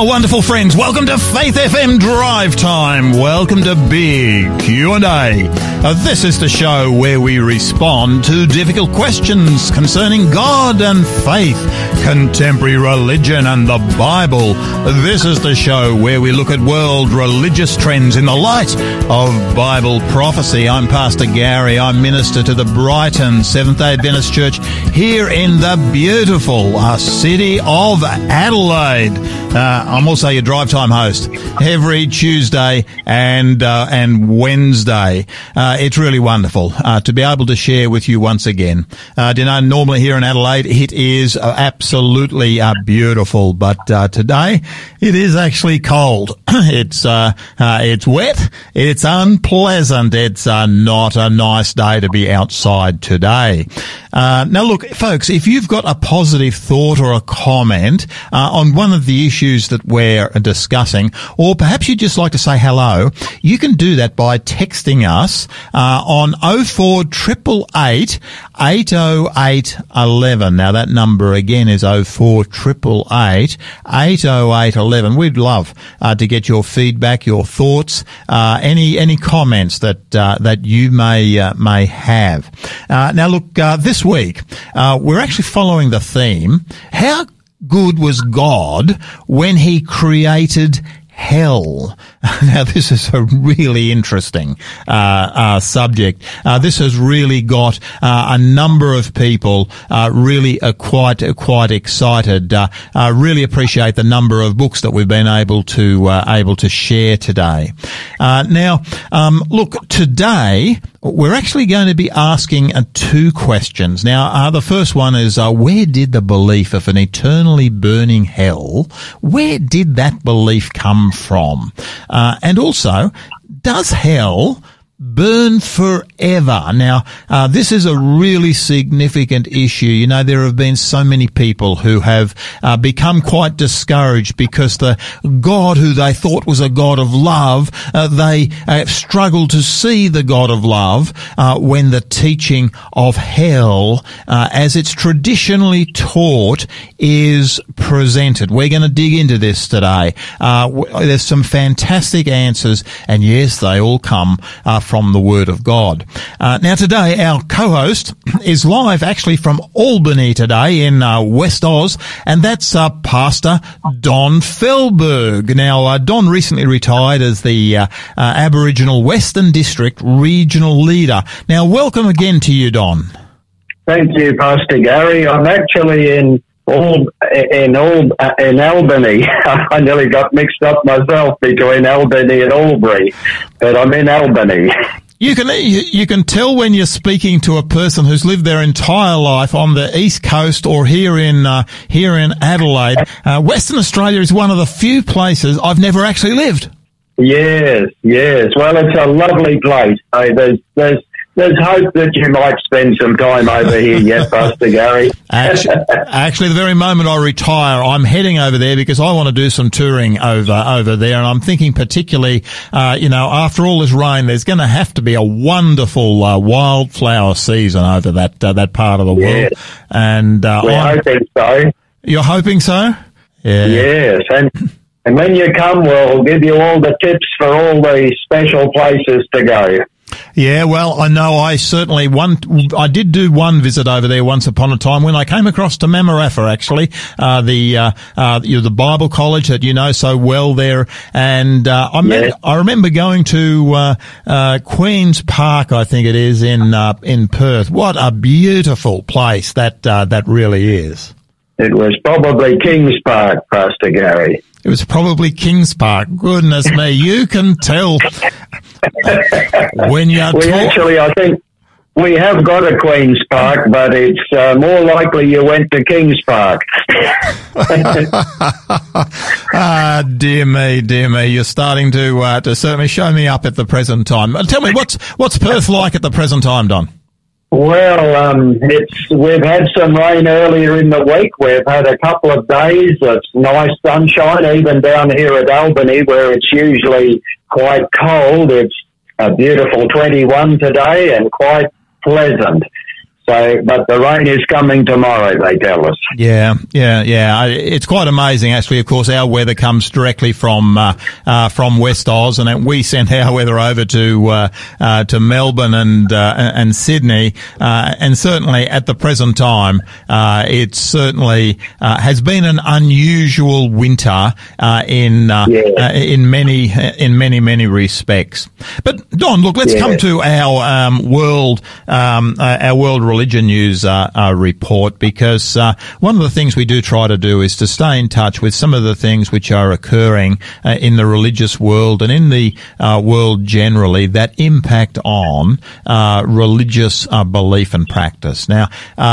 Well, wonderful friends, welcome to Faith FM Drive Time. Welcome to Big Q&A. Uh, this is the show where we respond to difficult questions concerning God and faith, contemporary religion and the Bible. This is the show where we look at world religious trends in the light of Bible prophecy. I'm Pastor Gary. I'm minister to the Brighton Seventh-day Adventist Church here in the beautiful uh, city of Adelaide. Uh, I'm also your drive time host every Tuesday and uh, and Wednesday. Uh, it's really wonderful uh, to be able to share with you once again. Uh, you know, normally here in Adelaide, it is uh, absolutely uh, beautiful, but uh, today it is actually cold. it's it's wet. It's unpleasant. It's not a nice day to be outside today. Uh, now, look, folks, if you've got a positive thought or a comment uh, on one of the issues that we're discussing, or perhaps you'd just like to say hello, you can do that by texting us uh, on 04888 80811. Now, that number again is 04888 80811. We'd love uh, to get your feedback, your thoughts, uh, any any comments that uh, that you may uh, may have. Uh, now, look, uh, this week uh, we're actually following the theme: How good was God when He created hell. Now, this is a really interesting uh, uh, subject. Uh, this has really got uh, a number of people uh, really uh, quite quite excited. I really appreciate the number of books that we've been able to able to share today. now, um, look, today we're actually going to be asking two questions. Now, the first one is where did the belief of an eternally burning hell? Where did that belief come from? Uh, and also, does hell burn forever. Now, uh, this is a really significant issue. You know, there have been so many people who have uh, become quite discouraged because the God who they thought was a God of love, uh, they uh, struggle to see the God of love uh, when the teaching of hell, uh, as it's traditionally taught, is presented. We're going to dig into this today. There's some fantastic answers, and yes, they all come from the Word of God. Uh, now today, our co-host is live actually from Albany today in uh, West Oz, and that's uh, Pastor Don Felberg. Now, uh, Don recently retired as the uh, uh, Aboriginal Western District Regional Leader. Now, welcome again to you, Don. Thank you, Pastor Gary. I'm actually in in all in Albany. I nearly got mixed up myself between Albany and Albury, but I'm in Albany. You can you can tell when you're speaking to a person who's lived their entire life on the east coast or here in uh, here in Adelaide. Uh, Western Australia is one of the few places I've never actually lived. Yes, yes. Well, it's a lovely place. Hey, there's there's there's hope that you might spend some time over here yet, Pastor Gary. actually, actually, the very moment I retire, I'm heading over there because I want to do some touring over over there, and I'm thinking particularly, uh, you know, after all this rain, there's going to have to be a wonderful uh, wildflower season over that uh, that part of the world, and uh, we're I'm, hoping so. You're hoping so? Yeah. Yes, and. And when you come, we'll give you all the tips for all the special places to go. Yeah, well, I know I certainly one. I did do one visit over there once upon a time when I came across to Mamarapha, actually, uh, the uh, uh, you know, the Bible college that you know so well there, and uh, I yeah. I remember going to uh, uh, Queens Park, I think it is in in Perth. What a beautiful place that that really is. It was probably Kings Park, Pastor Gary. It was probably Kings Park. Goodness me, you can tell when you're. We actually, I think, we have got a Queen's Park, but it's uh, more likely you went to Kings Park. ah, dear me, dear me, you're starting to uh, to certainly show me up at the present time. Tell me, what's what's Perth like at the present time, Don? Well, um, it's we've had some rain earlier in the week. We've had a couple of days of nice sunshine, even down here at Albany, where it's usually quite cold. It's a beautiful 21 today and quite pleasant. So, but the rain is coming tomorrow, they tell us. Yeah, yeah, yeah. It's quite amazing, actually. Of course, our weather comes directly from uh, uh, from West Oz, and we sent our weather over to uh, uh to Melbourne and uh, and Sydney, uh, and certainly at the present time, it certainly has been an unusual winter in yeah. in many in many many respects. But Don, look, let's yeah. come to our um, world um, our world religion news uh, uh, report because uh, one of the things we do try to do is to stay in touch with some of the things which are occurring uh, in the religious world and in the uh, world generally that impact on religious belief and practice. Now,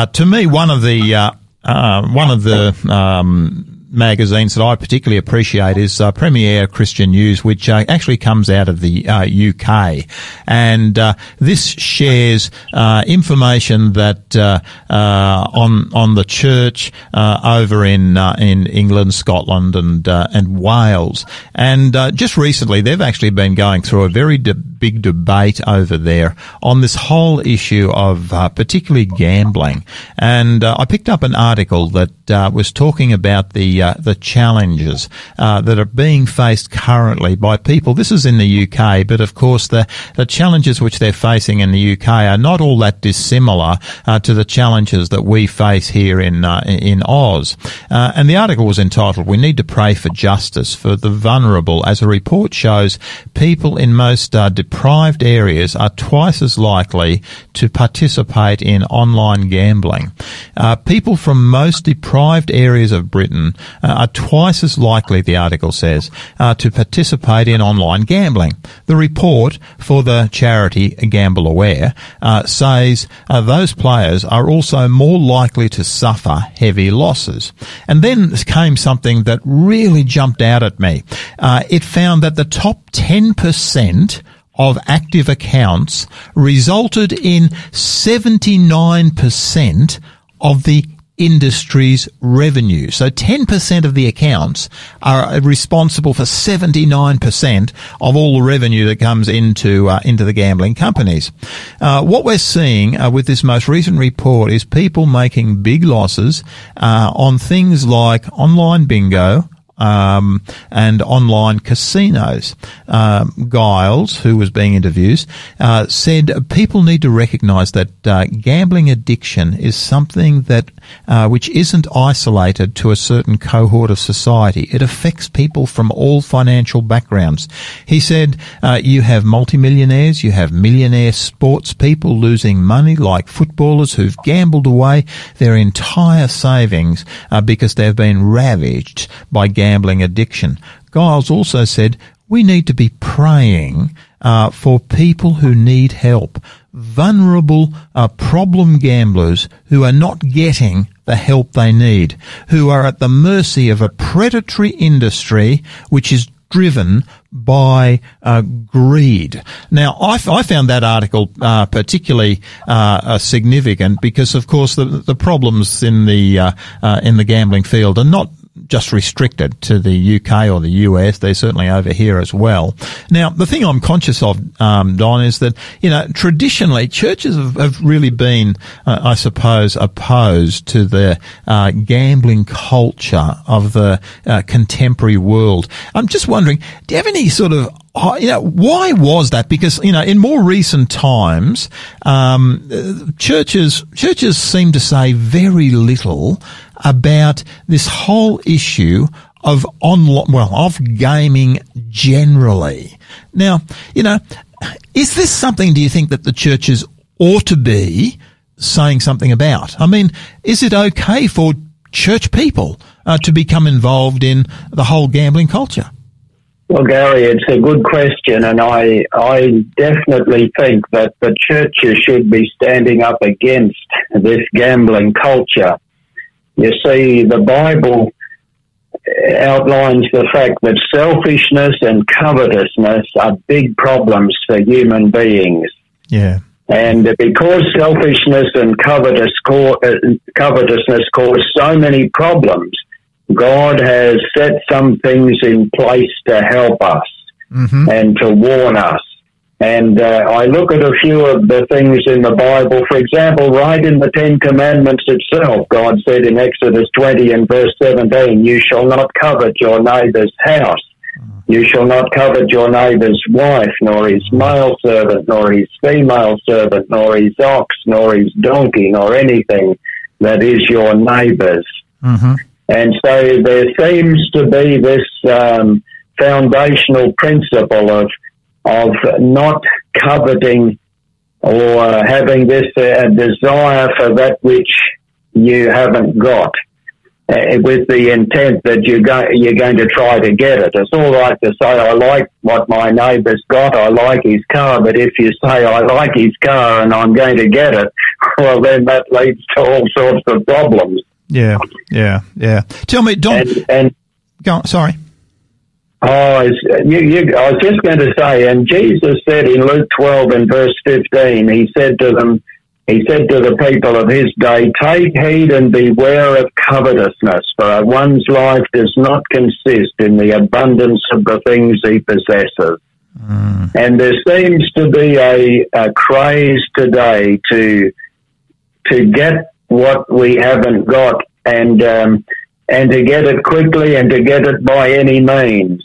to me, one of the one of the um, magazines that I particularly appreciate is uh, Premier Christian News, which uh, actually comes out of the uh, UK, and uh, this shares uh, information that uh, on on the church over in in England, Scotland, and and Wales, and just recently they've actually been going through a very big debate over there on this whole issue of particularly gambling, and I picked up an article that was talking about the uh, the challenges uh, that are being faced currently by people. This is in the UK, but of course the the challenges which they're facing in the UK are not all that dissimilar uh, to the challenges that we face here in uh, in Oz. Uh, and the article was entitled "We Need to Pray for Justice for the Vulnerable." As a report shows, people in most deprived areas are twice as likely to participate in online gambling. people from most deprived areas of Britain uh, are twice as likely, the article says, uh, to participate in online gambling. The report for the charity Gamble Aware uh, says uh, those players are also more likely to suffer heavy losses. And then came something that really jumped out at me. Uh, it found that the top 10% of active accounts resulted in 79% of the industry's revenue. So 10% of the accounts are responsible for 79% of all the revenue that comes into uh, into the gambling companies. Uh, what we're seeing uh, with this most recent report is people making big losses uh, on things like online bingo, um, and online casinos. Um, Giles, who was being interviewed, uh, said people need to recognise that uh, gambling addiction is something that uh, which isn't isolated to a certain cohort of society. It affects people from all financial backgrounds. He said, uh, "You have multimillionaires, you have millionaire sports people losing money, like footballers who've gambled away their entire savings uh, because they've been ravaged by gambling." Gambling addiction. Giles also said, we need to be praying uh, for people who need help, vulnerable uh, problem gamblers who are not getting the help they need, who are at the mercy of a predatory industry which is driven by uh, greed. Now, I, I, found that article uh, particularly uh, uh significant because, of course, the, the problems in the uh, uh, in the gambling field are not just restricted to the UK or the US. They're certainly over here as well. Now, the thing I'm conscious of, um, Don, is that, you know, traditionally churches have, have really been, uh, I suppose, opposed to the uh, gambling culture of the uh, contemporary world. I'm just wondering, do you have any sort of you know, why was that? Because you know, in more recent times, um, churches churches seem to say very little about this whole issue of online, well, of gaming generally. Now, you know, is this something? Do you think that the churches ought to be saying something about? I mean, is it okay for church people uh, to become involved in the whole gambling culture? Well, Gary, it's a good question, and I I definitely think that the churches should be standing up against this gambling culture. You see, the Bible outlines the fact that selfishness and covetousness are big problems for human beings. Yeah. And because selfishness and covetous co- uh, covetousness cause so many problems, God has set some things in place to help us mm-hmm. and to warn us. And uh, I look at a few of the things in the Bible. For example, right in the Ten Commandments itself, God said in Exodus 20 and verse 17, You shall not covet your neighbor's house. You shall not covet your neighbor's wife, nor his male servant, nor his female servant, nor his ox, nor his donkey, nor anything that is your neighbor's. Mm-hmm. And so there seems to be this um, foundational principle of of not coveting or having this uh, desire for that which you haven't got. Uh, with the intent that you're, go, you're going to try to get it. It's all right to say, I like what my neighbour's got, I like his car, but if you say, I like his car and I'm going to get it, well, then that leads to all sorts of problems. Yeah, yeah, yeah. Tell me, Don. And, and go on, sorry. Oh, you, you, I was just going to say, and Jesus said in Luke 12 and verse 15, he said to them, he said to the people of his day, Take heed and beware of covetousness, for one's life does not consist in the abundance of the things he possesses. Mm. And there seems to be a, a craze today to to get what we haven't got and um, and to get it quickly and to get it by any means.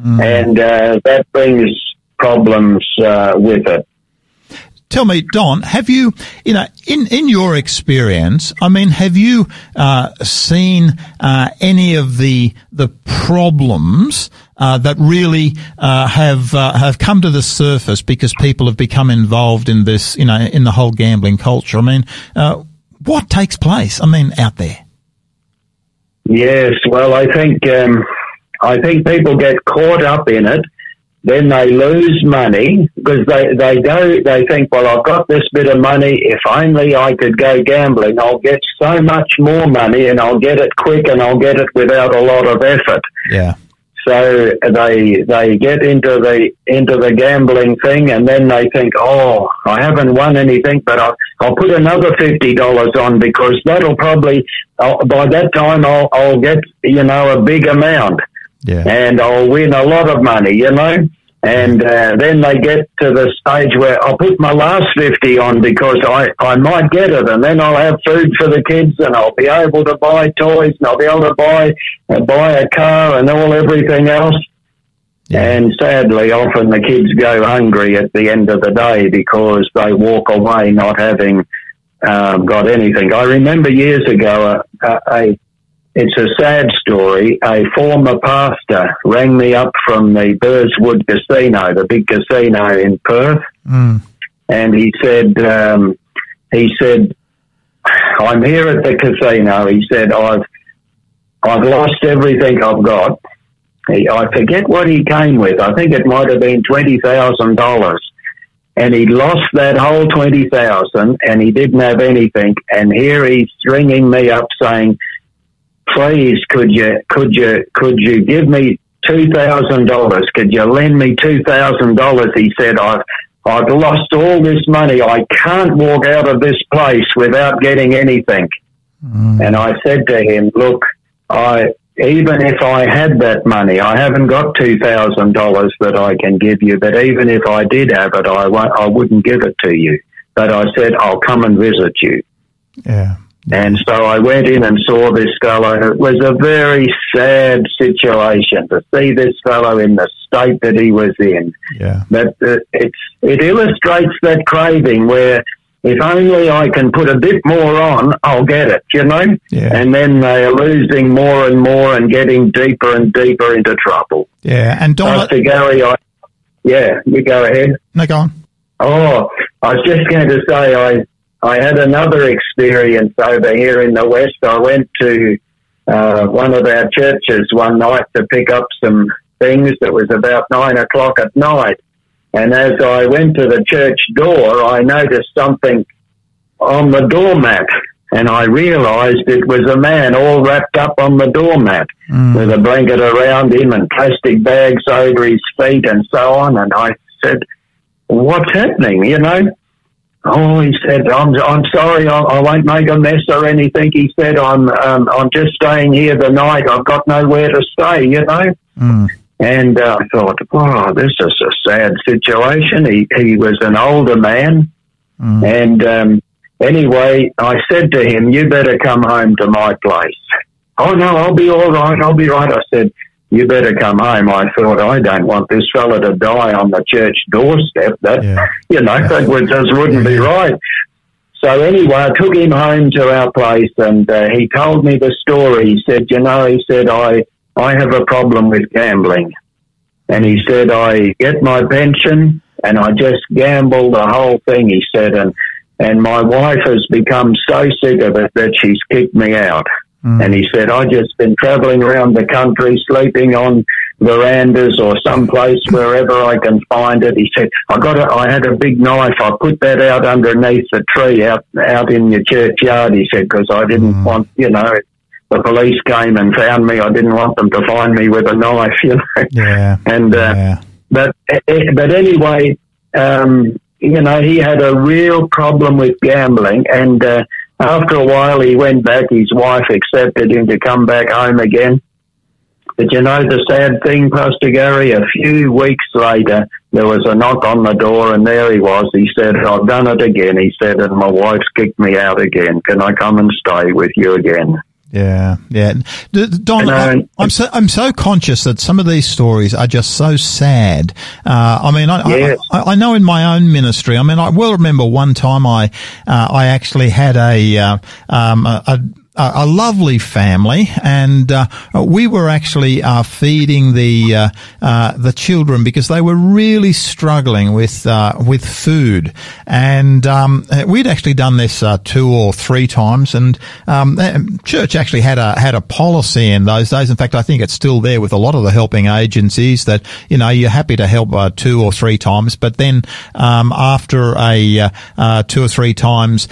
Mm. And uh, that brings problems uh, with it. Tell me, Don, have you, you know, in, in your experience, I mean, have you uh, seen uh, any of the the problems uh, that really uh, have uh, have come to the surface because people have become involved in this, you know, in the whole gambling culture? I mean, uh, what takes place? I mean, out there. Yes, well, I think um, I think people get caught up in it then they lose money because they, they go, they think, well, I've got this bit of money. If only I could go gambling, I'll get so much more money and I'll get it quick and I'll get it without a lot of effort. Yeah. So they, they get into the, into the gambling thing and then they think, oh, I haven't won anything, but I'll, I'll put another $50 on because that'll probably, I'll, by that time I'll, I'll get, you know, a big amount Yeah. and I'll win a lot of money, you know. And uh, then they get to the stage where I'll put my last 50 on because I, I might get it and then I'll have food for the kids and I'll be able to buy toys and I'll be able to buy, uh, buy a car and all everything else. Yeah. And sadly, often the kids go hungry at the end of the day because they walk away not having um, got anything. I remember years ago a, a, a it's a sad story. A former pastor rang me up from the Burswood Casino, the big casino in Perth, Mm. and he said, um, he said, I'm here at the casino. He said, I've, I've lost everything I've got. He, I forget what he came with. I think it might have been twenty thousand dollars, and he lost that whole twenty thousand, and he didn't have anything. And here he's ringing me up saying, "Please, could you, could you, could you give me two thousand dollars? Could you lend me two thousand dollars?" He said, "I've." I've lost all this money. I can't walk out of this place without getting anything. Mm. And I said to him, look, I, even if I had that money, I haven't got $2,000 that I can give you, but even if I did have it, I, won't, I wouldn't give it to you. But I said, I'll come and visit you. Yeah. And so I went in and saw this fellow. It was a very sad situation to see this fellow in the state that he was in. Yeah. But uh, it's, it illustrates that craving where if only I can put a bit more on, I'll get it, you know? Yeah. And then they're losing more and more and getting deeper and deeper into trouble. Yeah. And Don, Pastor Gary, I, yeah, you go ahead. no, go on. Oh, I was just going to say I I had another experience over here in the West. I went to uh, one of our churches one night to pick up some things. It was about nine o'clock at night. And as I went to the church door, I noticed something on the doormat. And I realized it was a man all wrapped up on the doormat with a blanket around him and plastic bags over his feet and so on. And I said, what's happening, you know? Oh, he said, I'm, I'm sorry, I, I won't make a mess or anything. He said, I'm, um, I'm just staying here the night. I've got nowhere to stay, you know? Mm. And uh, I thought, wow, this is a sad situation. He, he was an older man. Mm. And um, anyway, I said to him, you better come home to my place. Oh, no, I'll be all right. I'll be right. I said, you better come home. I thought, I don't want this fella to die on the church doorstep. That, yeah. you know, that would, just wouldn't be right. So anyway, I took him home to our place and uh, he told me the story. He said, you know, he said, I, I have a problem with gambling. And he said, I get my pension and I just gamble the whole thing, he said, and, and my wife has become so sick of it that she's kicked me out. Mm. And he said, I just been traveling around the country, sleeping on verandas or someplace wherever I can find it. He said, I got a, I had a big knife. I put that out underneath the tree out, out in your churchyard. He said, because I didn't mm. want, you know, the police came and found me. I didn't want them to find me with a knife, you know. Yeah. and, uh, yeah. but, eh, eh, but anyway, um, you know, he had a real problem with gambling and, uh, after a while, he went back. His wife accepted him to come back home again. But you know the sad thing, Pastor Gary? A few weeks later, there was a knock on the door, and there he was. He said, I've done it again. He said, and my wife's kicked me out again. Can I come and stay with you again? Yeah, yeah. Don, I, am so I'm so conscious that some of these stories are just so sad. Uh, I mean, I, yes. I, I, know in my own ministry. I mean, I well remember one time I uh, I actually had a uh, um, a, a a lovely family, and uh, we were actually uh, feeding the uh, uh the children because they were really struggling with uh, with food, and um, we'd actually done this uh, two or three times. And um, church actually had a had a policy in those days. In fact, I think it's still there with a lot of the helping agencies that you know you're happy to help two or three times, but then um, after a two or three times,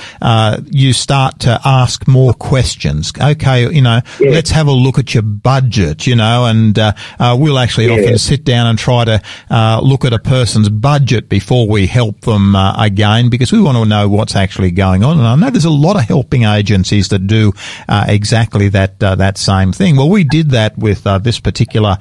you start to ask more questions questions. Okay, you know, yeah. let's have a look at your budget, you know, and uh, uh, we'll actually yeah. often sit down and try to uh, look at a person's budget before we help them uh, again because we want to know what's actually going on. And I know there's a lot of helping agencies that do uh, exactly that uh, that same thing. Well, we did that with this particular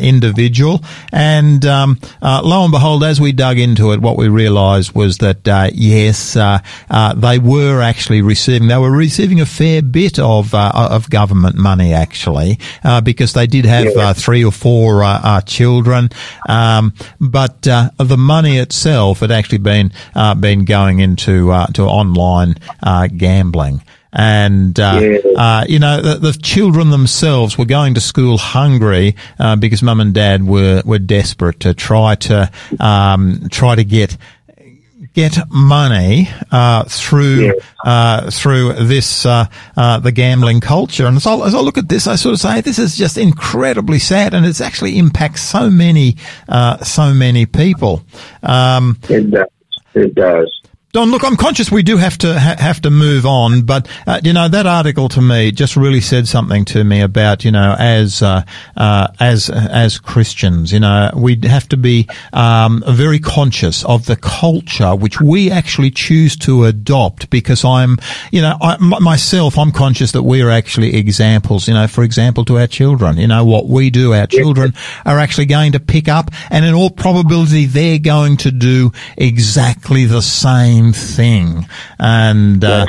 individual, and um, lo and behold, as we dug into it, what we realised was that yes, they were actually receiving they were receiving a fair bit bit of uh, of government money actually, uh, because they did have yeah. Uh, three or four uh, uh, children, um, but the money itself had actually been been going into to online gambling and uh, yeah. uh, you know the, the, children themselves were going to school hungry uh, because mum and dad were were desperate to try to um, try to get get money uh, through uh, through this uh, uh, the gambling culture. And as I, as I, look at this, I sort of say this is just incredibly sad, and it's actually impacts so many uh, so many people. Um, it does. It does. Don, look, I'm conscious we do have to ha- have to move on, but uh, you know that article to me just really said something to me about you know as uh, uh, as as Christians, you know, we have to be um, very conscious of the culture which we actually choose to adopt. Because I'm, you know, I, m- myself, I'm conscious that we are actually examples. You know, for example, to our children, you know, what we do, our children are actually going to pick up, and in all probability, they're going to do exactly the same same thing. And uh,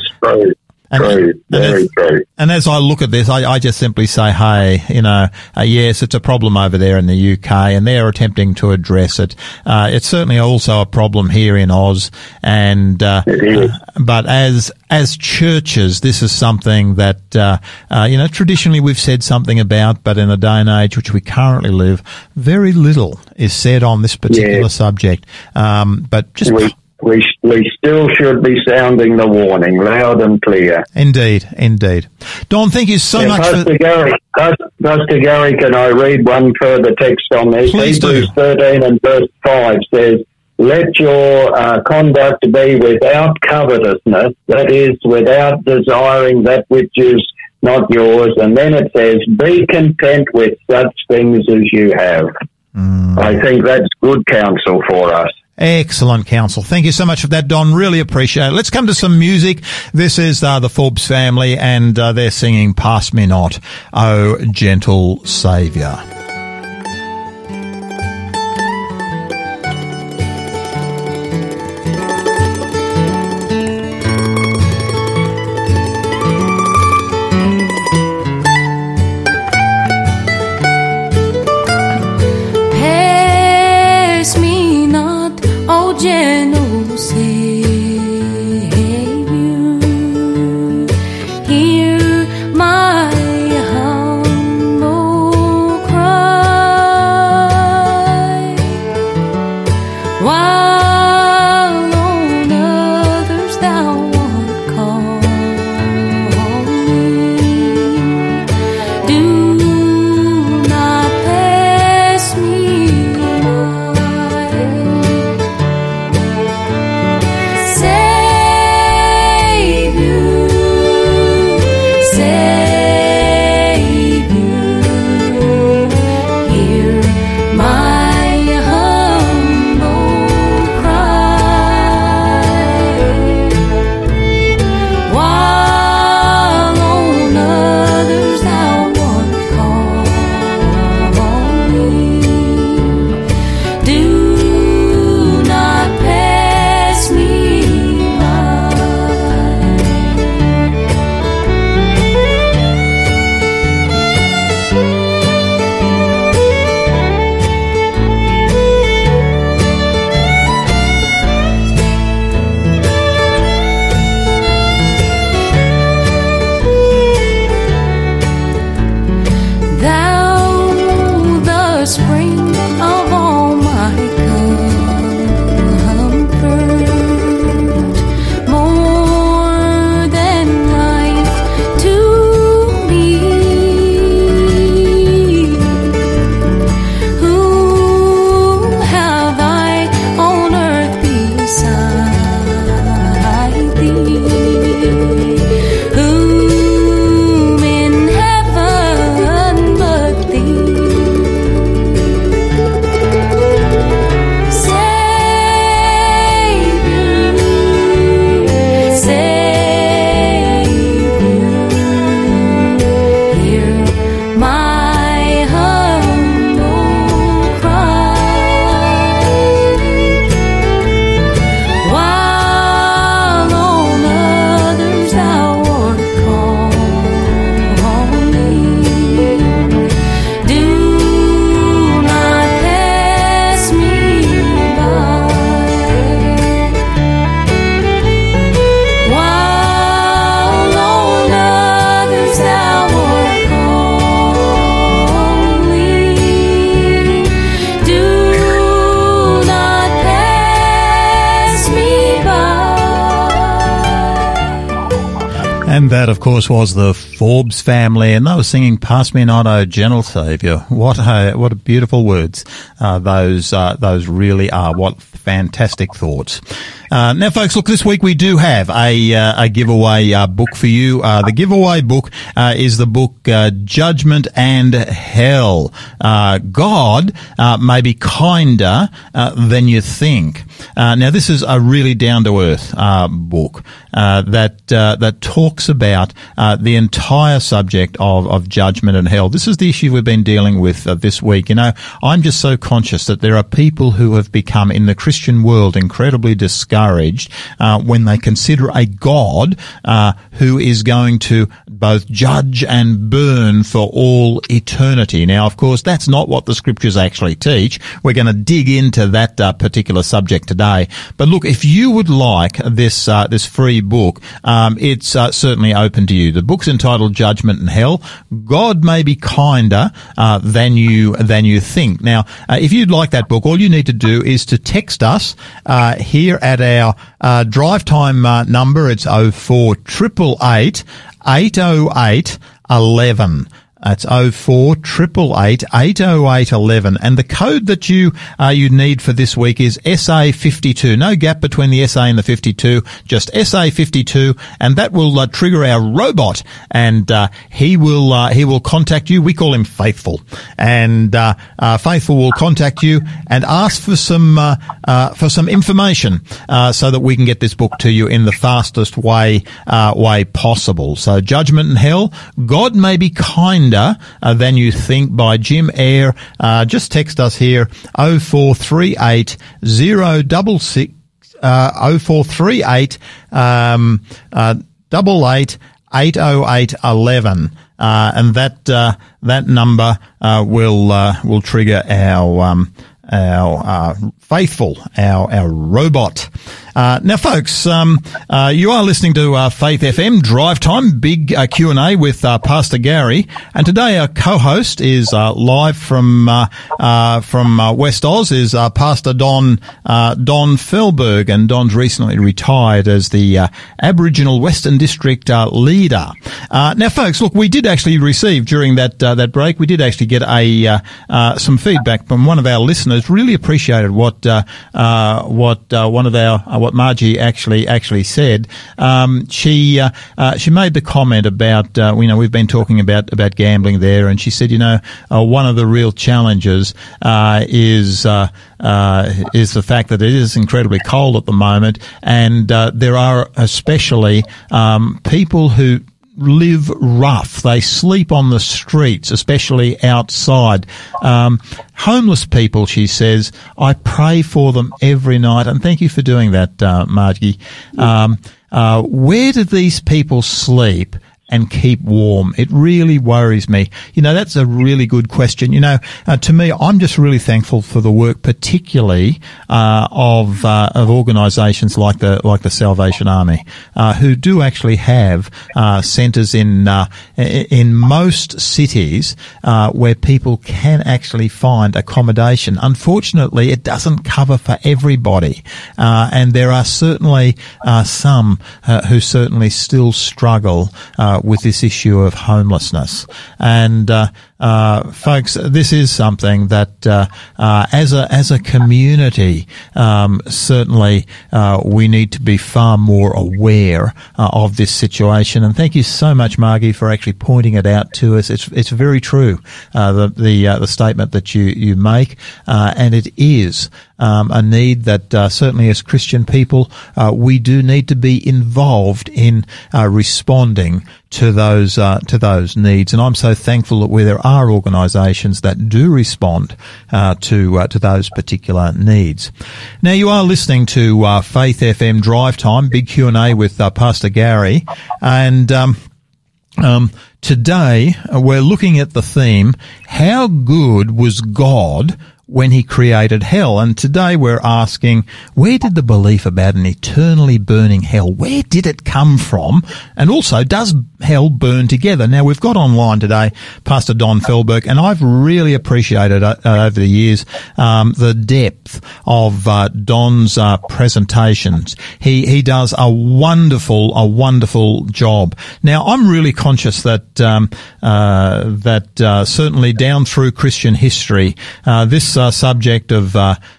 and, and, very as, and as I look at this, I, I just simply say, hey, you know, uh, yes, it's a problem over there in the UK, and they're attempting to address it. Uh, it's certainly also a problem here in Oz, and uh, uh but as as churches, this is something that uh, uh, you know traditionally we've said something about, but in the day and age which we currently live, very little is said on this particular yeah. subject. Um, but just. We- we, we still should be sounding the warning loud and clear. Indeed, indeed. Don, thank you so yeah, much. Pastor for... Gary, Pastor Gary, can I read one further text on this? Please Hebrews do. 13 and verse 5 says, let your uh, conduct be without covetousness, that is, without desiring that which is not yours. And then it says, be content with such things as you have. Mm. I think that's good counsel for us. Excellent counsel. Thank you so much for that, Don. Really appreciate it. Let's come to some music. This is uh, the Forbes family, and uh, they're singing Pass Me Not, O Gentle Saviour. Course, was the Forbes family, and they were singing "Pass Me Not, O Gentle Saviour." What a what a beautiful words uh, those uh, those really are. What fantastic thoughts. Uh, now, folks, look, this week we do have a, uh, a giveaway uh, book for you. Uh, the giveaway book uh, is the book uh, Judgment and Hell. God may be kinder than you think. now, this is a really down to earth book that that talks about the entire subject of, of judgment and hell. This is the issue we've been dealing with this week. You know, I'm just so conscious that there are people who have become in the Christian world incredibly discouraged discouraged uh, when they consider a God uh, who is going to both judge and burn for all eternity. Now, of course, that's not what the scriptures actually teach. We're going to dig into that uh, particular subject today. But look, if you would like this uh, this free book, um, it's uh, certainly open to you. The book's entitled Judgment and Hell. God may be kinder uh, than you than you think. Now, if you'd like that book, all you need to do is to text us here at our our uh, drive time uh, number. It's 04 888 808 11. That's 04 888 808 And the code that you, uh, you need for this week is SA52. No gap between the SA and the 52, just SA52. And that will uh, trigger our robot and, uh, he will, uh, he will contact you. We call him Faithful. And, uh, uh, Faithful will contact you and ask for some, for some information, so that we can get this book to you in the fastest way, way possible. So judgment and hell, God may be kind uh, than you think by Jim Eyre. Uh, just text us here 0438 066 uh, 0438 um, uh, double eight eight oh eight eleven, uh, and that uh, that number uh, will uh, will trigger our um, our uh, faithful, our our robot. Uh, now, folks, um, uh, you are listening to uh, Faith FM Drive Time, big uh, Q and A with uh, Pastor Gary, and today our co-host is uh, live from from West Oz is Pastor Don Don Felberg, and Don's recently retired as the Aboriginal Western District leader. now, folks, look, we did actually receive during that that break, we did actually get a some feedback from one of our listeners. Really appreciated what what one of our what Margie actually actually said. Um, she uh, uh, she made the comment about uh, you know we've been talking about about gambling there, and she said you know uh, one of the real challenges uh, is uh, is the fact that it is incredibly cold at the moment, and there are especially um, people who live rough. They sleep on the streets, especially outside. Um, homeless people, she says, I pray for them every night. And thank you for doing that, uh, Margie. Um, uh, where do these people sleep? And keep warm? It really worries me. You know, that's a really good question. You know, uh, to me, I'm just really thankful for the work, particularly uh, of uh, of organisations like the like the Salvation Army, uh, who do actually have uh, centres in uh, in most cities where people can actually find accommodation. Unfortunately, it doesn't cover for everybody, and there are certainly some who certainly still struggle Uh, with this issue of homelessness. And uh, uh, uh, folks, this is something that uh, uh as a as a community, um, certainly uh, we need to be far more aware uh, of this situation. And thank you so much, Margie, for actually pointing it out to us. It's it's very true the the the statement that you you make, and it is um, a need that uh, certainly as Christian people uh, we do need to be involved in uh, responding to those uh, to those needs. And I'm so thankful that where there are organisations that do respond uh, to uh, to those particular needs. Now you are listening to Faith FM Drive Time, big Q and A with Pastor Gary, and. Um, um, today we're looking at the theme: How good was God when he created hell. And today we're asking, where did the belief about an eternally burning hell, where did it come from? And also, does hell burn together? Now we've got online today Pastor Don Felberg, and I've really appreciated uh, uh, over the years um, the depth of uh, Don's uh, presentations. He he does a wonderful a wonderful job. Now I'm really conscious that um, uh, that uh, certainly down through Christian history, this uh, subject of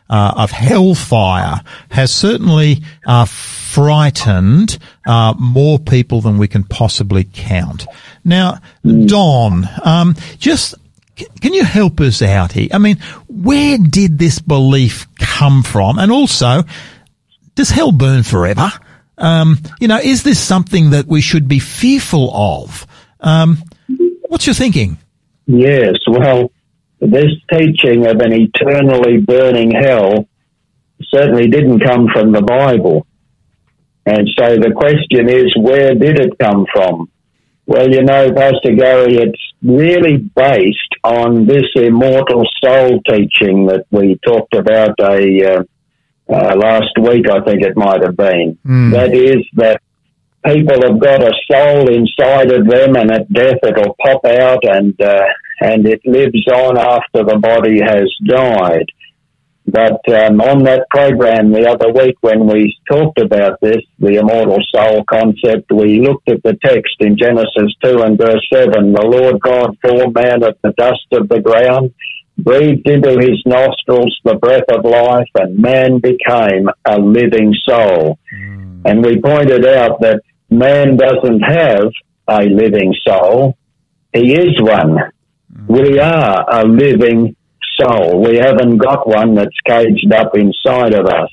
uh, of hellfire has certainly uh, frightened uh, more people than we can possibly count. Now, Don, um, just can you help us out here? I mean, where did this belief come from, and also, does hell burn forever? Um, you know, is this something that we should be fearful of? Um, what's your thinking? Yes, well, this teaching of an eternally burning hell certainly didn't come from the Bible. And so the question is, where did it come from? Well, you know, Pastor Gary, it's really based on this immortal soul teaching that we talked about a uh, uh, last week, I think it might have been. Mm. That is that people have got a soul inside of them, and at death it'll pop out and uh, and it lives on after the body has died. But um, on that program the other week, when we talked about this, the immortal soul concept, we looked at the text in Genesis 2 and verse 7. The Lord God formed man of the dust of the ground, breathed into his nostrils the breath of life, and man became a living soul. Mm. And we pointed out that man doesn't have a living soul, he is one. We are a living soul. We haven't got one that's caged up inside of us.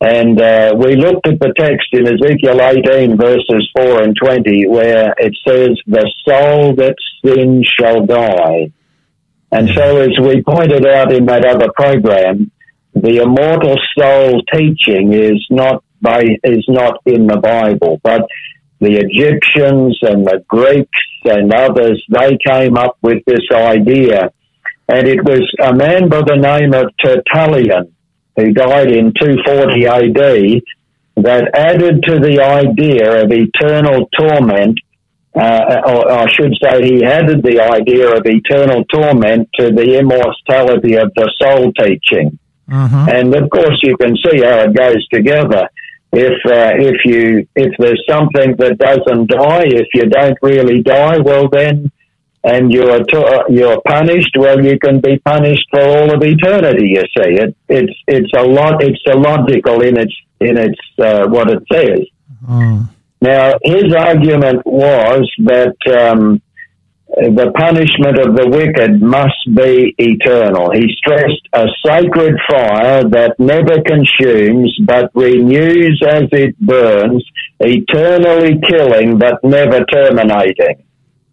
And uh, we looked at the text in Ezekiel 18, verses 4 and 20, where it says, The soul that sins shall die. And so, as we pointed out in that other program, the immortal soul teaching is not by, is not in the Bible, but the Egyptians and the Greeks and others, they came up with this idea. And it was a man by the name of Tertullian, who died in 240 AD, that added to the idea of eternal torment, uh, or I should say, he added the idea of eternal torment to the immortality of the soul teaching. Mm-hmm. And of course, you can see how it goes together if uh, if you if there's something that doesn't die, if you don't really die, well then, and you're to, you're punished. Well, you can be punished for all of eternity. You see, it it's it's a lot. It's illogical in its in its uh, what it says. Mm. Now, his argument was that. Um, the punishment of the wicked must be eternal. He stressed a sacred fire that never consumes but renews as it burns, eternally killing but never terminating.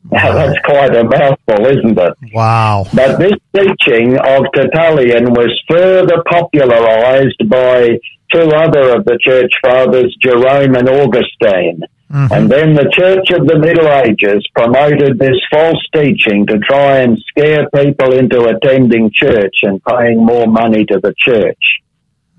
Now that's quite a mouthful, isn't it? Wow. But this teaching of Tertullian was further popularized by two other of the church fathers, Jerome and Augustine. Mm-hmm. And then the Church of the Middle Ages promoted this false teaching to try and scare people into attending church and paying more money to the church.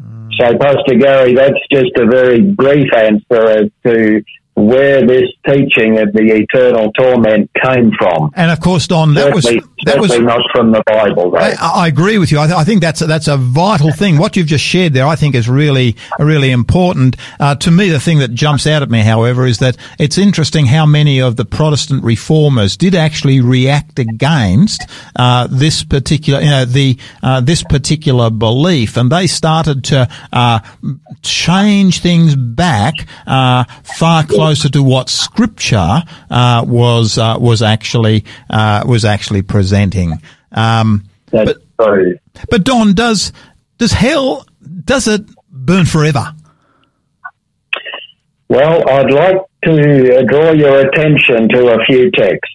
Mm. So, Pastor Gary, that's just a very brief answer as to where this teaching of the eternal torment came from. And of course, Don, that certainly, was that was not from the Bible. I, I, agree with you. I, th- I, think that's a, that's a vital thing. What you've just shared there, I think, is really really important. Uh, to me, the thing that jumps out at me, however, is that it's interesting how many of the Protestant reformers did actually react against uh, this particular, you know, the uh, this particular belief, and they started to uh, change things back uh, far closer closer to what Scripture uh, was uh, was actually uh, was actually presenting. Um, but, true. But Don, does does hell does it burn forever? Well, I'd like to draw your attention to a few texts.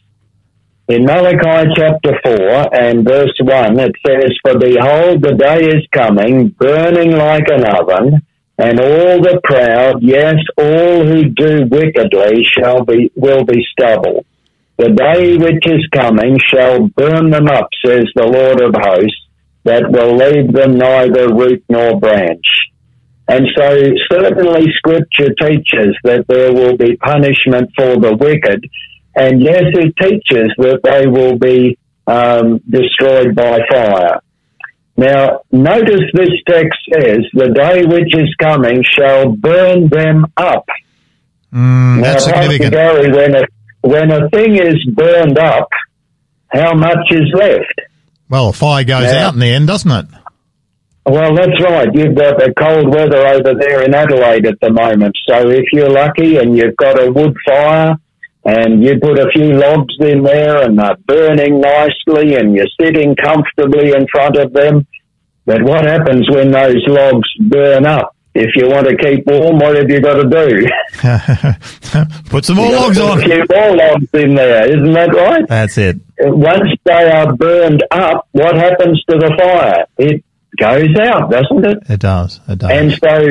In Malachi chapter 4 and verse 1, it says, For behold, the day is coming, burning like an oven, and all the proud, yes, all who do wickedly shall be, will be stubble. The day which is coming shall burn them up, says the Lord of hosts, that will leave them neither root nor branch. And so certainly scripture teaches that there will be punishment for the wicked. And yes, it teaches that they will be um, destroyed by fire. Now, notice this text says, the day which is coming shall burn them up. Mm, now, that's significant. Gary, when a, when a thing is burned up, how much is left? Well, a fire goes Now- out in the end, doesn't it? Well, that's right. You've got the cold weather over there in Adelaide at the moment. So if you're lucky and you've got a wood fire and you put a few logs in there and they're burning nicely and you're sitting comfortably in front of them, but what happens when those logs burn up? If you want to keep warm, what have you got to do? Put some more You've logs put on. A few more logs in there, isn't that right? That's it. Once they are burned up, what happens to the fire? It goes out, doesn't it? It does. It does. And so,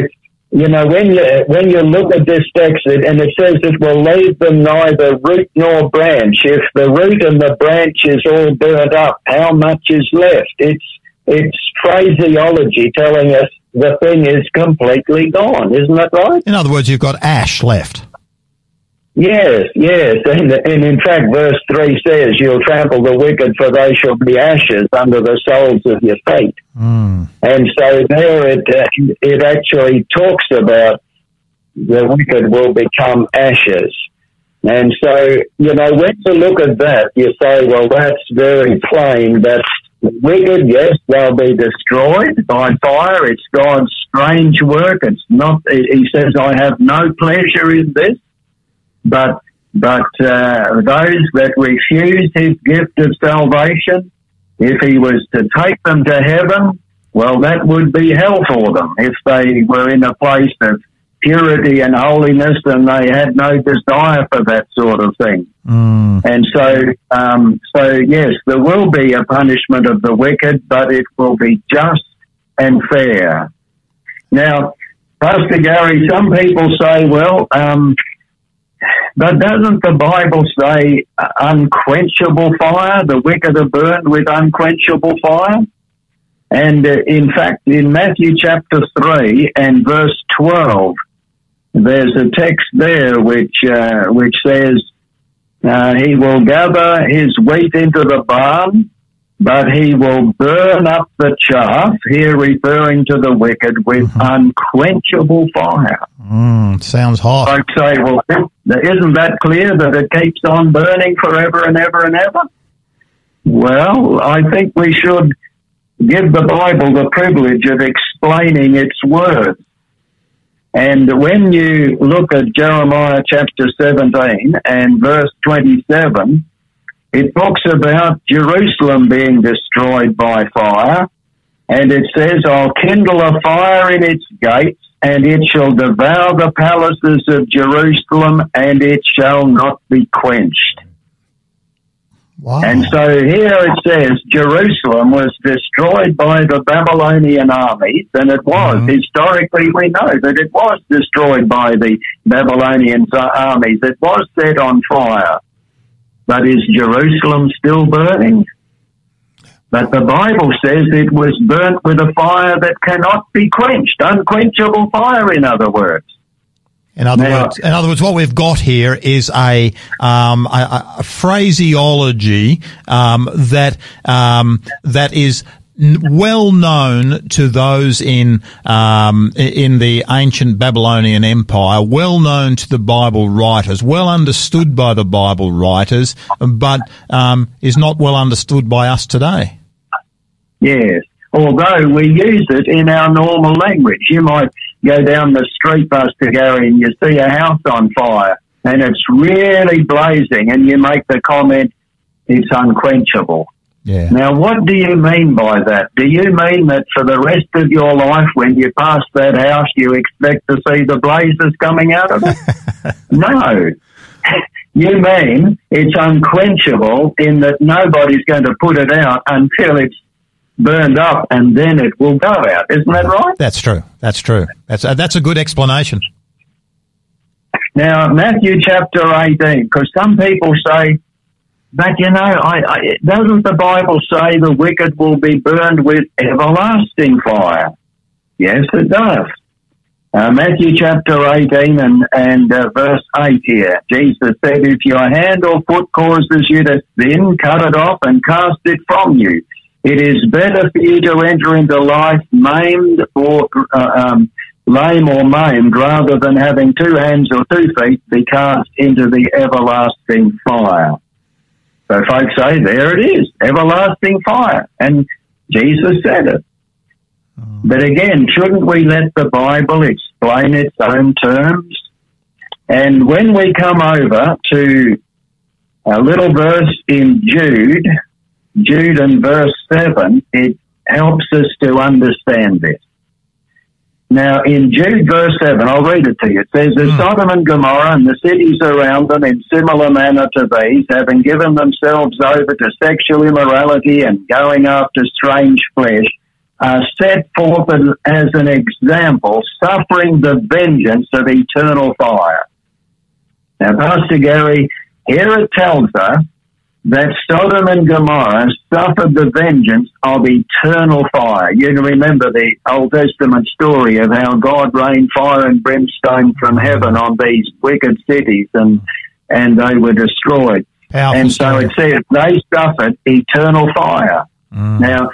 you know, when you when you look at this text, and it says it will leave them neither root nor branch. If the root and the branch is all burnt up, how much is left? It's it's phraseology telling us the thing is completely gone, isn't that right? in other words, you've got ash left. Yes, yes, and, and in fact, verse three says, "You'll trample the wicked, for they shall be ashes under the soles of your feet." Mm. And so there it, uh, it actually talks about the wicked will become ashes. And so, you know, when you look at that, you say, well, that's very plain. That's wicked, yes, they'll be destroyed by fire. It's God's strange work. It's not, he says, I have no pleasure in this. But, but, uh, those that refuse his gift of salvation, if he was to take them to heaven, well, that would be hell for them if they were in a place of purity and holiness and they had no desire for that sort of thing. Mm. And so, um, so yes, there will be a punishment of the wicked, but it will be just and fair. Now, Pastor Gary, some people say, well, um, but doesn't the Bible say uh, unquenchable fire? The wicked are burned with unquenchable fire? And uh, in fact, in Matthew chapter 3 and verse 12, there's a text there which, uh, which says, uh, he will gather his wheat into the barn, but he will burn up the chaff, here referring to the wicked, with unquenchable fire. Mm. Sounds hot. I'd say, well, isn't that clear that it keeps on burning forever and ever and ever? Well, I think we should give the Bible the privilege of explaining its words. And when you look at Jeremiah chapter 17 and verse 27, it talks about Jerusalem being destroyed by fire. And it says, I'll kindle a fire in its gates, and it shall devour the palaces of Jerusalem, and it shall not be quenched. Wow. And so here it says Jerusalem was destroyed by the Babylonian armies, and it was. Mhm. Historically, we know that it was destroyed by the Babylonian armies. It was set on fire. But is Jerusalem still burning? But the Bible says it was burnt with a fire that cannot be quenched, unquenchable fire, in other words. In other Now- words, in other words, what we've got here is a um, a, a phraseology um, that um, that is well known to those in um, in the ancient Babylonian Empire, well known to the Bible writers, well understood by the Bible writers, but um, is not well understood by us today. Yes. Although we use it in our normal language. You might go down the street, Pastor Gary, and you see a house on fire and it's really blazing and you make the comment, it's unquenchable. Yeah. Now, what do you mean by that? Do you mean that for the rest of your life, when you pass that house, you expect to see the blazes coming out of it? no. You mean it's unquenchable in that nobody's going to put it out until it's burned up and then it will go out. Isn't that right? That's true. That's true. That's uh, that's a good explanation. Now, Matthew chapter 18, because some people say, But you know, I, I, doesn't the Bible say the wicked will be burned with everlasting fire? Yes, it does. Uh, Matthew chapter 18 and, and uh, verse 8 here. Jesus said, If your hand or foot causes you to sin, cut it off and cast it from you. It is better for you to enter into life maimed or uh, um, lame or maimed rather than having two hands or two feet be cast into the everlasting fire. So folks say, there it is, everlasting fire. And Jesus said it. Oh. But again, shouldn't we let the Bible explain its own terms? And when we come over to a little verse in Jude, Jude and verse 7, it helps us to understand this. Now, in Jude verse 7, I'll read it to you. It says, As mm. Sodom and Gomorrah and the cities around them in similar manner to these, having given themselves over to sexual immorality and going after strange flesh, are set forth as an example, suffering the vengeance of eternal fire. Now, Pastor Gary, here it tells us that Sodom and Gomorrah suffered the vengeance of eternal fire. You can remember the Old Testament story of how God rained fire and brimstone from heaven on these wicked cities and, and they were destroyed. Powerful and so story. it says they suffered eternal fire. Mm. Now,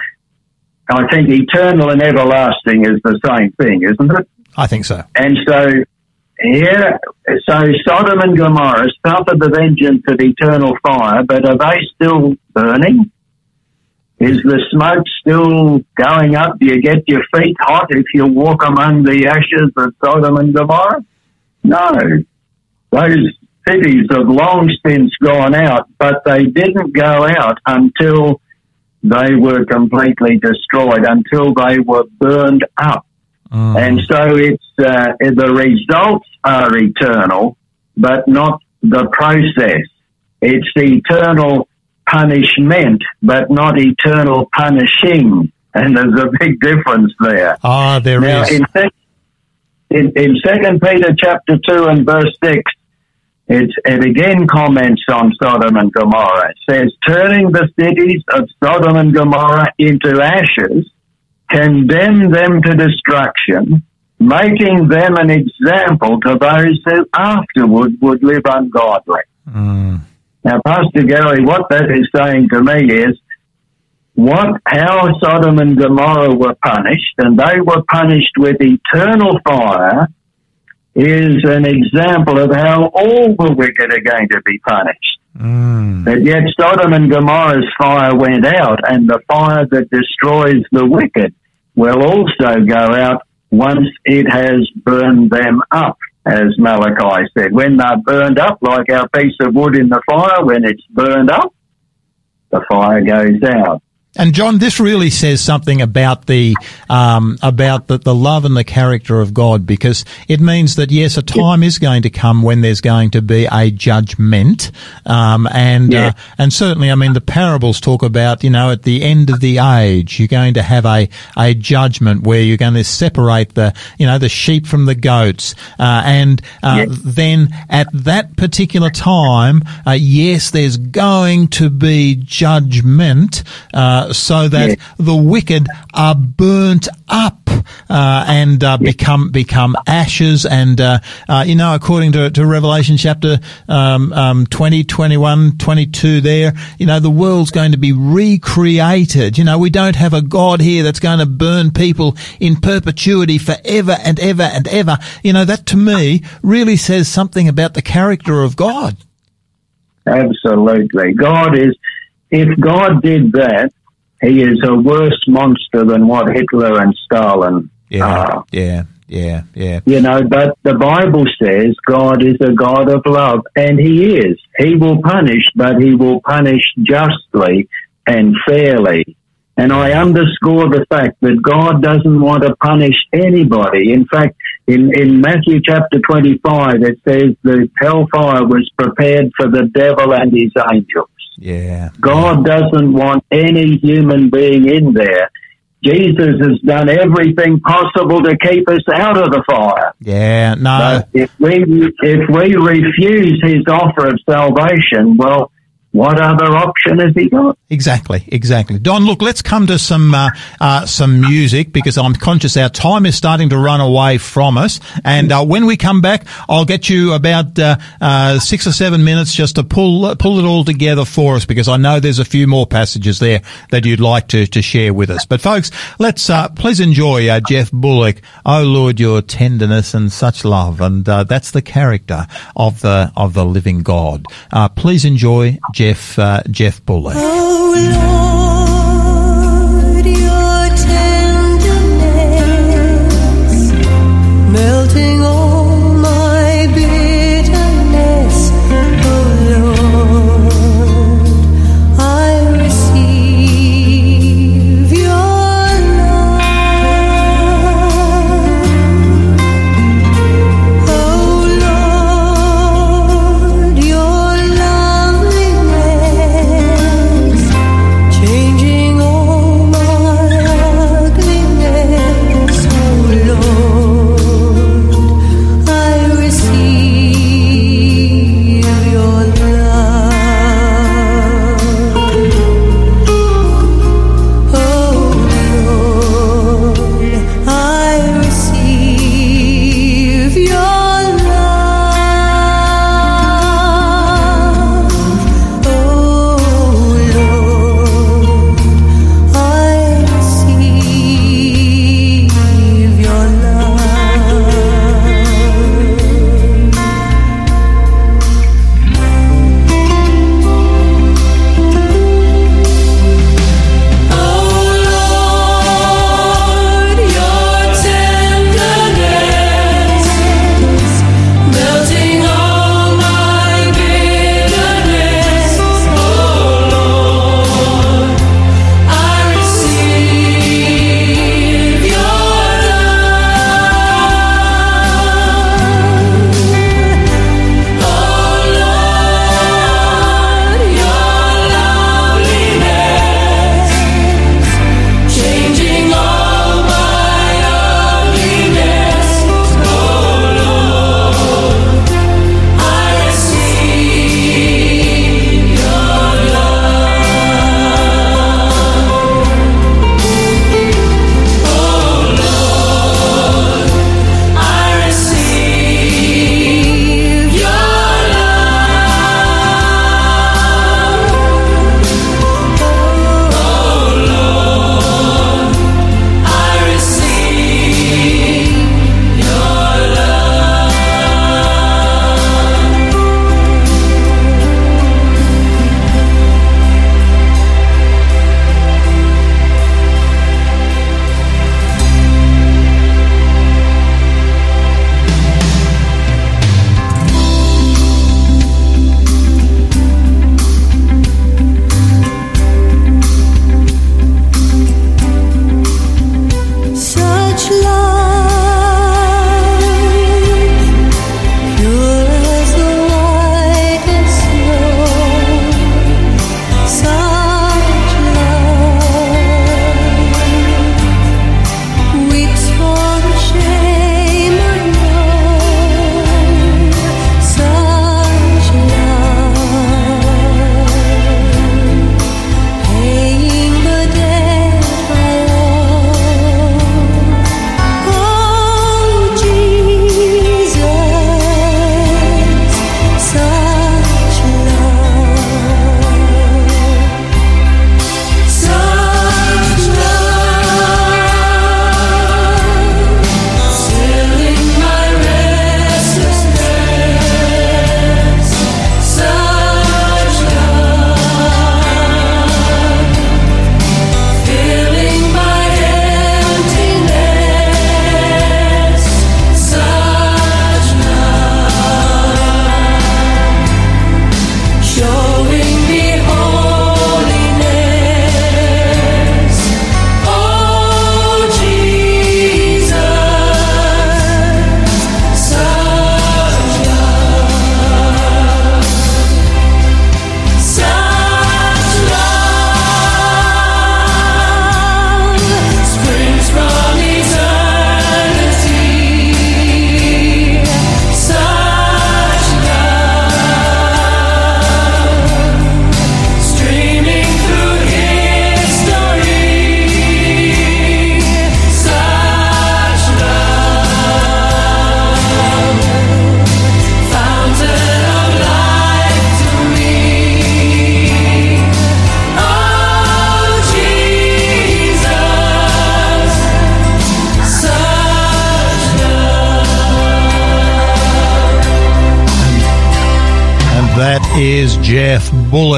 I think eternal and everlasting is the same thing, isn't it? I think so. And so here, so Sodom and Gomorrah suffered the vengeance of eternal fire, but are they still burning? Is the smoke still going up? Do you get your feet hot if you walk among the ashes of Sodom and Gomorrah? No. Those cities have long since gone out, but they didn't go out until they were completely destroyed, until they were burned up. Mm. And so it's uh, the results are eternal, but not the process. It's eternal punishment, but not eternal punishing. And there's a big difference there. Ah, there now, is. In, in, in Second Peter chapter two and verse six, it's, it again comments on Sodom and Gomorrah. It says, turning the cities of Sodom and Gomorrah into ashes condemn them to destruction, making them an example to those who afterward would live ungodly. Mm. Now, Pastor Gary, what that is saying to me is what how Sodom and Gomorrah were punished, and they were punished with eternal fire, is an example of how all the wicked are going to be punished. Mm. But yet Sodom and Gomorrah's fire went out, and the fire that destroys the wicked will also go out once it has burned them up, as Malachi said. When they're burned up, like our piece of wood in the fire, when it's burned up, the fire goes out. And John, this really says something about the um, about the, the love and the character of God, because it means that yes, a time is going to come when there's going to be a judgment, um, and yeah. uh, and certainly, I mean, the parables talk about you know at the end of the age, you're going to have a a judgment where you're going to separate the you know the sheep from the goats, uh, and uh, yeah. then at that particular time, uh, yes, there's going to be judgment. Uh, so that yeah. the wicked are burnt up uh, and uh, yeah. become become ashes. And uh, uh you know, according to, to Revelation chapter um, um, 20, 21, 22, there, you know, the world's going to be recreated. You know, we don't have a God here that's going to burn people in perpetuity forever and ever and ever. You know, that to me really says something about the character of God. Absolutely. God is, if God did that, he is a worse monster than what Hitler and Stalin yeah, are. Yeah, yeah, yeah. You know, but the Bible says God is a God of love, and He is. He will punish, but He will punish justly and fairly. And I underscore the fact that God doesn't want to punish anybody. In fact, in, in Matthew chapter 25, it says the hellfire was prepared for the devil and his angels. Yeah. God doesn't want any human being in there. Jesus has done everything possible to keep us out of the fire. Yeah, no. But if we if we refuse His offer of salvation, well, what other option has he got? Exactly, exactly. Don, look, let's come to some uh, uh, some music because I'm conscious our time is starting to run away from us. And uh, when we come back, I'll get you about uh, uh, six or seven minutes just to pull pull it all together for us because I know there's a few more passages there that you'd like to, to share with us. But folks, let's uh, please enjoy Geoff Bullock. Oh Lord, your tenderness and such love, and that's the character of the of the living God. please enjoy. Geoff uh, Geoff Bullock. Oh,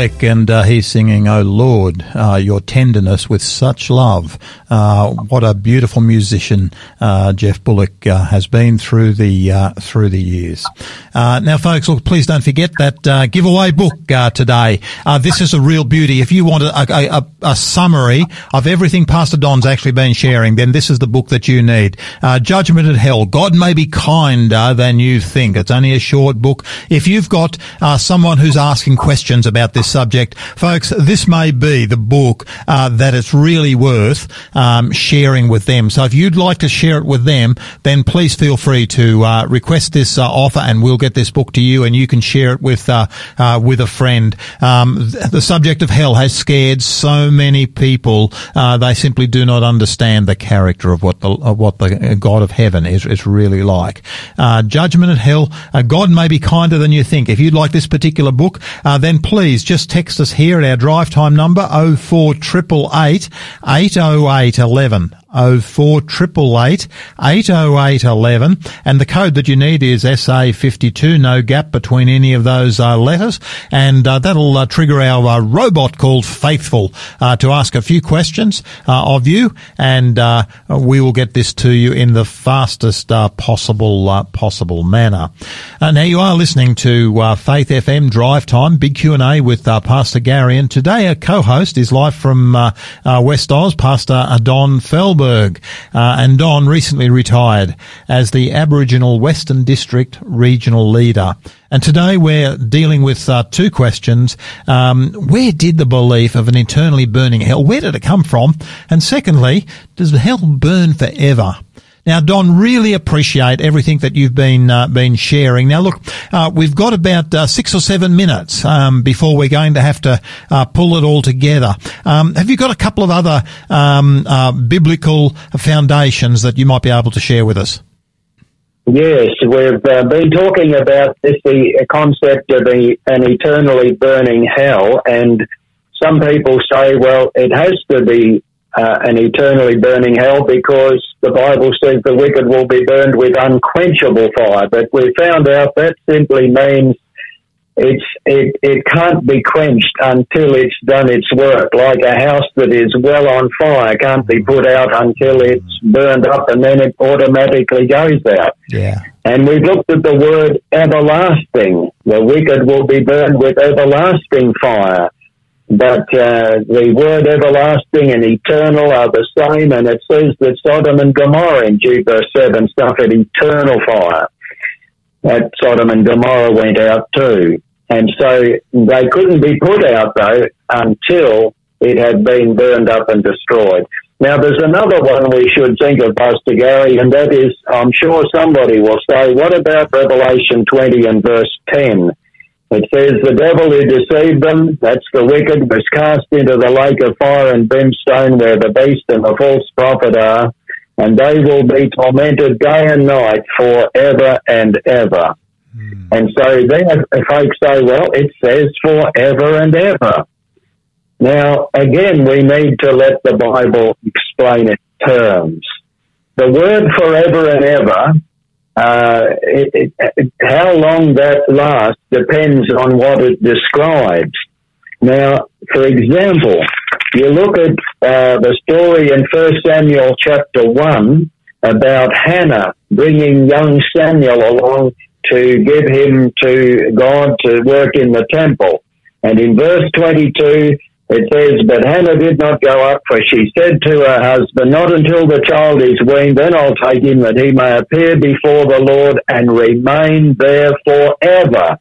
Bullock, and uh, he's singing, "Oh Lord, uh, Your tenderness with such love." Uh, what a beautiful musician uh, Geoff Bullock uh, has been through the uh, through the years. now, folks, look, please don't forget that giveaway book today. this is a real beauty. If you want a, a, a, a, summary of everything Pastor Don's actually been sharing, then this is the book that you need. Judgment at Hell. God may be kinder than you think. It's only a short book. If you've got someone who's asking questions about this subject, folks, this may be the book uh, that it's really worth um, sharing with them. So if you'd like to share it with them, then please feel free to uh, request this uh, offer, and we'll get this book to you, and you can share it with uh, uh, with a friend. Um, the subject of hell has scared so many people; uh, they simply do not understand the character of what the of what the God of heaven is is really like. judgment at hell. God may be kinder than you think. If you'd like this particular book, uh, then please just text us here at our drive time number 04888 80811. 04888 80811 and the code that you need is SA52 no gap between any of those uh, letters and uh, that'll uh, trigger our uh, robot called Faithful uh, to ask a few questions uh, of you and we will get this to you in the fastest possible possible manner. now you are listening to Faith FM Drive Time Big Q&A with Pastor Gary and today our co-host is live from West Oz Pastor Don Felber uh, and Don recently retired as the Aboriginal Western District Regional Leader. And today we're dealing with uh, two questions. Um, where did the belief of an eternally burning hell, where did it come from? And secondly, does hell burn forever? Now, Don, really appreciate everything that you've been uh, been sharing. Now, look, uh, we've got about uh, six or seven minutes um, before we're going to have to uh, pull it all together. Um, have you got a couple of other um, uh, biblical foundations that you might be able to share with us? Yes, we've uh, been talking about this the concept of a, an eternally burning hell, and some people say, well, it has to be uh, an eternally burning hell because the Bible says the wicked will be burned with unquenchable fire. But we found out that simply means it's it, it can't be quenched until it's done its work. Like a house that is well on fire can't be put out until it's burned up and then it automatically goes out. Yeah. And we've looked at the word everlasting. The wicked will be burned with everlasting fire. But uh, the word everlasting and eternal are the same, and it says that Sodom and Gomorrah in Jude verse 7 suffered eternal fire. That Sodom and Gomorrah went out too. And so they couldn't be put out, though, until it had been burned up and destroyed. Now, there's another one we should think of, Pastor Gary, and that is, I'm sure somebody will say, what about Revelation 20 and verse 10? It says the devil who deceived them, that's the wicked, was cast into the lake of fire and brimstone where the beast and the false prophet are, and they will be tormented day and night forever and ever. Hmm. And so then folks say, well, it says forever and ever. Now, again, we need to let the Bible explain its terms. The word forever and ever uh, it, it, how long that lasts depends on what it describes. Now, for example, you look at uh, the story in 1 Samuel chapter 1 about Hannah bringing young Samuel along to give him to God to work in the temple. And in verse 22, it says, But Hannah did not go up, for she said to her husband, Not until the child is weaned, then I'll take him that he may appear before the Lord and remain there forever.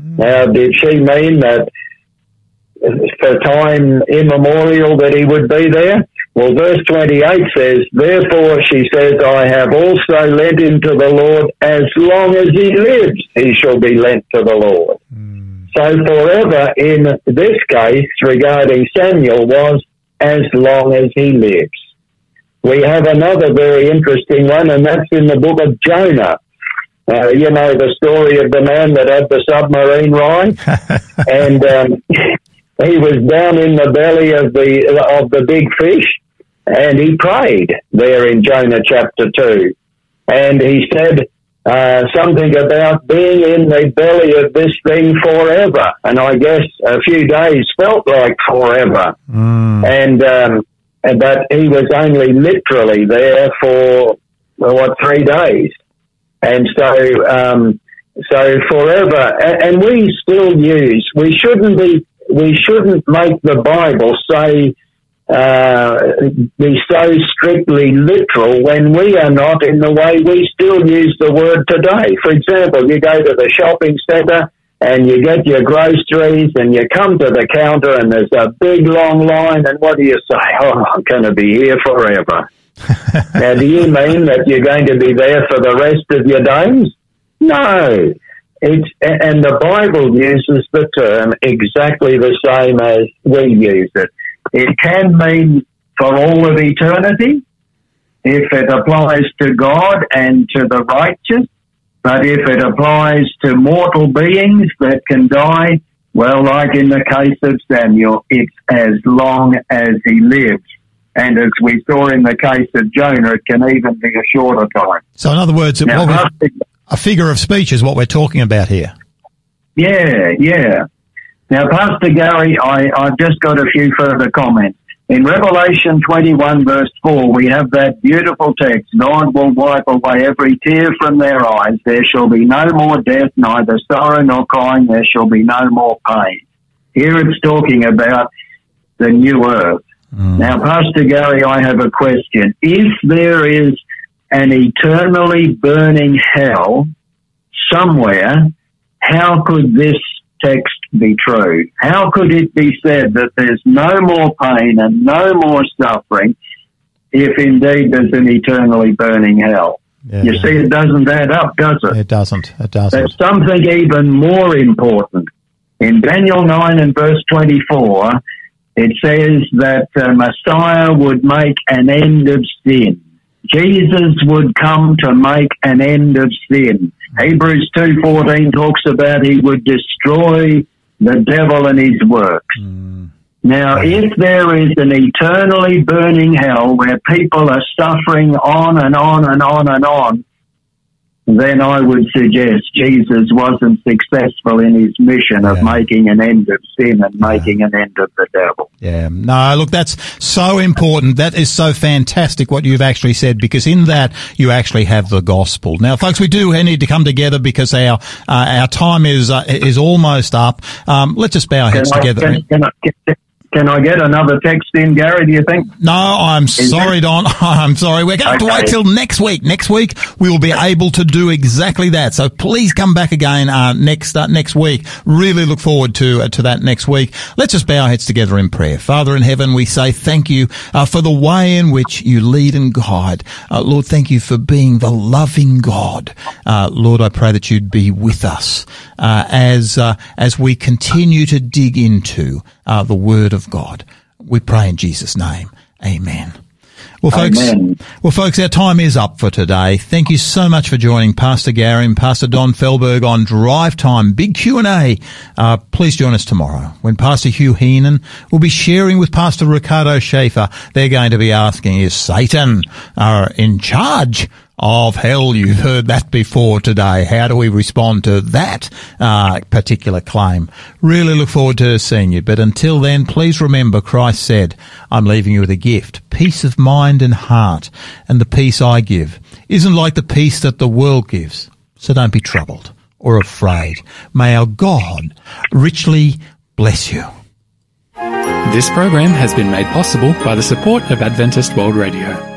Mm. Now, did she mean that for time immemorial that he would be there? Well, verse 28 says, Therefore, she says, I have also lent him to the Lord as long as he lives, he shall be lent to the Lord. Mm. So forever in this case regarding Samuel was as long as he lives. We have another very interesting one, and that's in the book of Jonah. Uh, you know the story of the man that had the submarine ride, and um, he was down in the belly of the of the big fish, and he prayed there in Jonah chapter two, and he said, uh, something about being in the belly of this thing forever. And I guess a few days felt like forever. Mm. And, um, but he was only literally there for, well, what, three days. And so, um, so forever, and, and we still use, we shouldn't be, we shouldn't make the Bible say, uh, be so strictly literal when we are not in the way we still use the word today. For example, you go to the shopping centre and you get your groceries and you come to the counter and there's a big long line and what do you say? Oh, I'm going to be here forever. now, do you mean that you're going to be there for the rest of your days? No. It's, and the Bible uses the term exactly the same as we use it. It can mean for all of eternity if it applies to God and to the righteous, but if it applies to mortal beings that can die, well, like in the case of Samuel, it's as long as he lives. And as we saw in the case of Jonah, it can even be a shorter time. So, in other words, now, a figure of speech is what we're talking about here. Yeah, yeah. Now, Pastor Gary, I, I've just got a few further comments. In Revelation 21, verse 4, we have that beautiful text God will wipe away every tear from their eyes. There shall be no more death, neither sorrow nor crying. There shall be no more pain. Here it's talking about the new earth. Mm. Now, Pastor Gary, I have a question. If there is an eternally burning hell somewhere, how could this text be true? How could it be said that there's no more pain and no more suffering if indeed there's an eternally burning hell? Yeah. You see, it doesn't add up, does it? It doesn't. It doesn't. There's something even more important. In Daniel 9 and verse 24, it says that uh, Messiah would make an end of sin. Jesus would come to make an end of sin. Hebrews 2.14 talks about he would destroy the devil and his works. Mm. Now, if there is an eternally burning hell where people are suffering on and on and on and on, then I would suggest Jesus wasn't successful in his mission of making an end of sin and yeah. making an end of the devil. Yeah. No, look, that's so important. That is so fantastic what you've actually said because in that you actually have the gospel. Now, folks, we do need to come together because our uh, our time is uh, is almost up. Um, let's just bow our heads can together. I, can, can, can I get another text in, Gary? Do you think? No, I'm Is sorry, Don. I'm sorry. We're going to okay. wait till next week. Next week we will be able to do exactly that. So please come back again uh, next uh, next week. Really look forward to uh, to that next week. Let's just bow our heads together in prayer. Father in heaven, we say thank you uh, for the way in which you lead and guide. Uh, Lord, thank you for being the loving God. Uh, Lord, I pray that you'd be with us as as we continue to dig into the Word of God. We pray in Jesus' name. Amen. Well, folks, Amen. well, folks, our time is up for today. Thank you so much for joining Pastor Gary and Pastor Don Felberg on Drive Time, big Q and A. Uh, please join us tomorrow when Pastor Hugh Heenan will be sharing with Pastor Ricardo Schaefer. They're going to be asking, is Satan uh, in charge of hell. You've heard that before today. How do we respond to that uh, particular claim? Really look forward to seeing you. But until then, please remember Christ said, I'm leaving you with a gift, peace of mind and heart. And the peace I give isn't like the peace that the world gives. So don't be troubled or afraid. May our God richly bless you. This program has been made possible by the support of Adventist World Radio.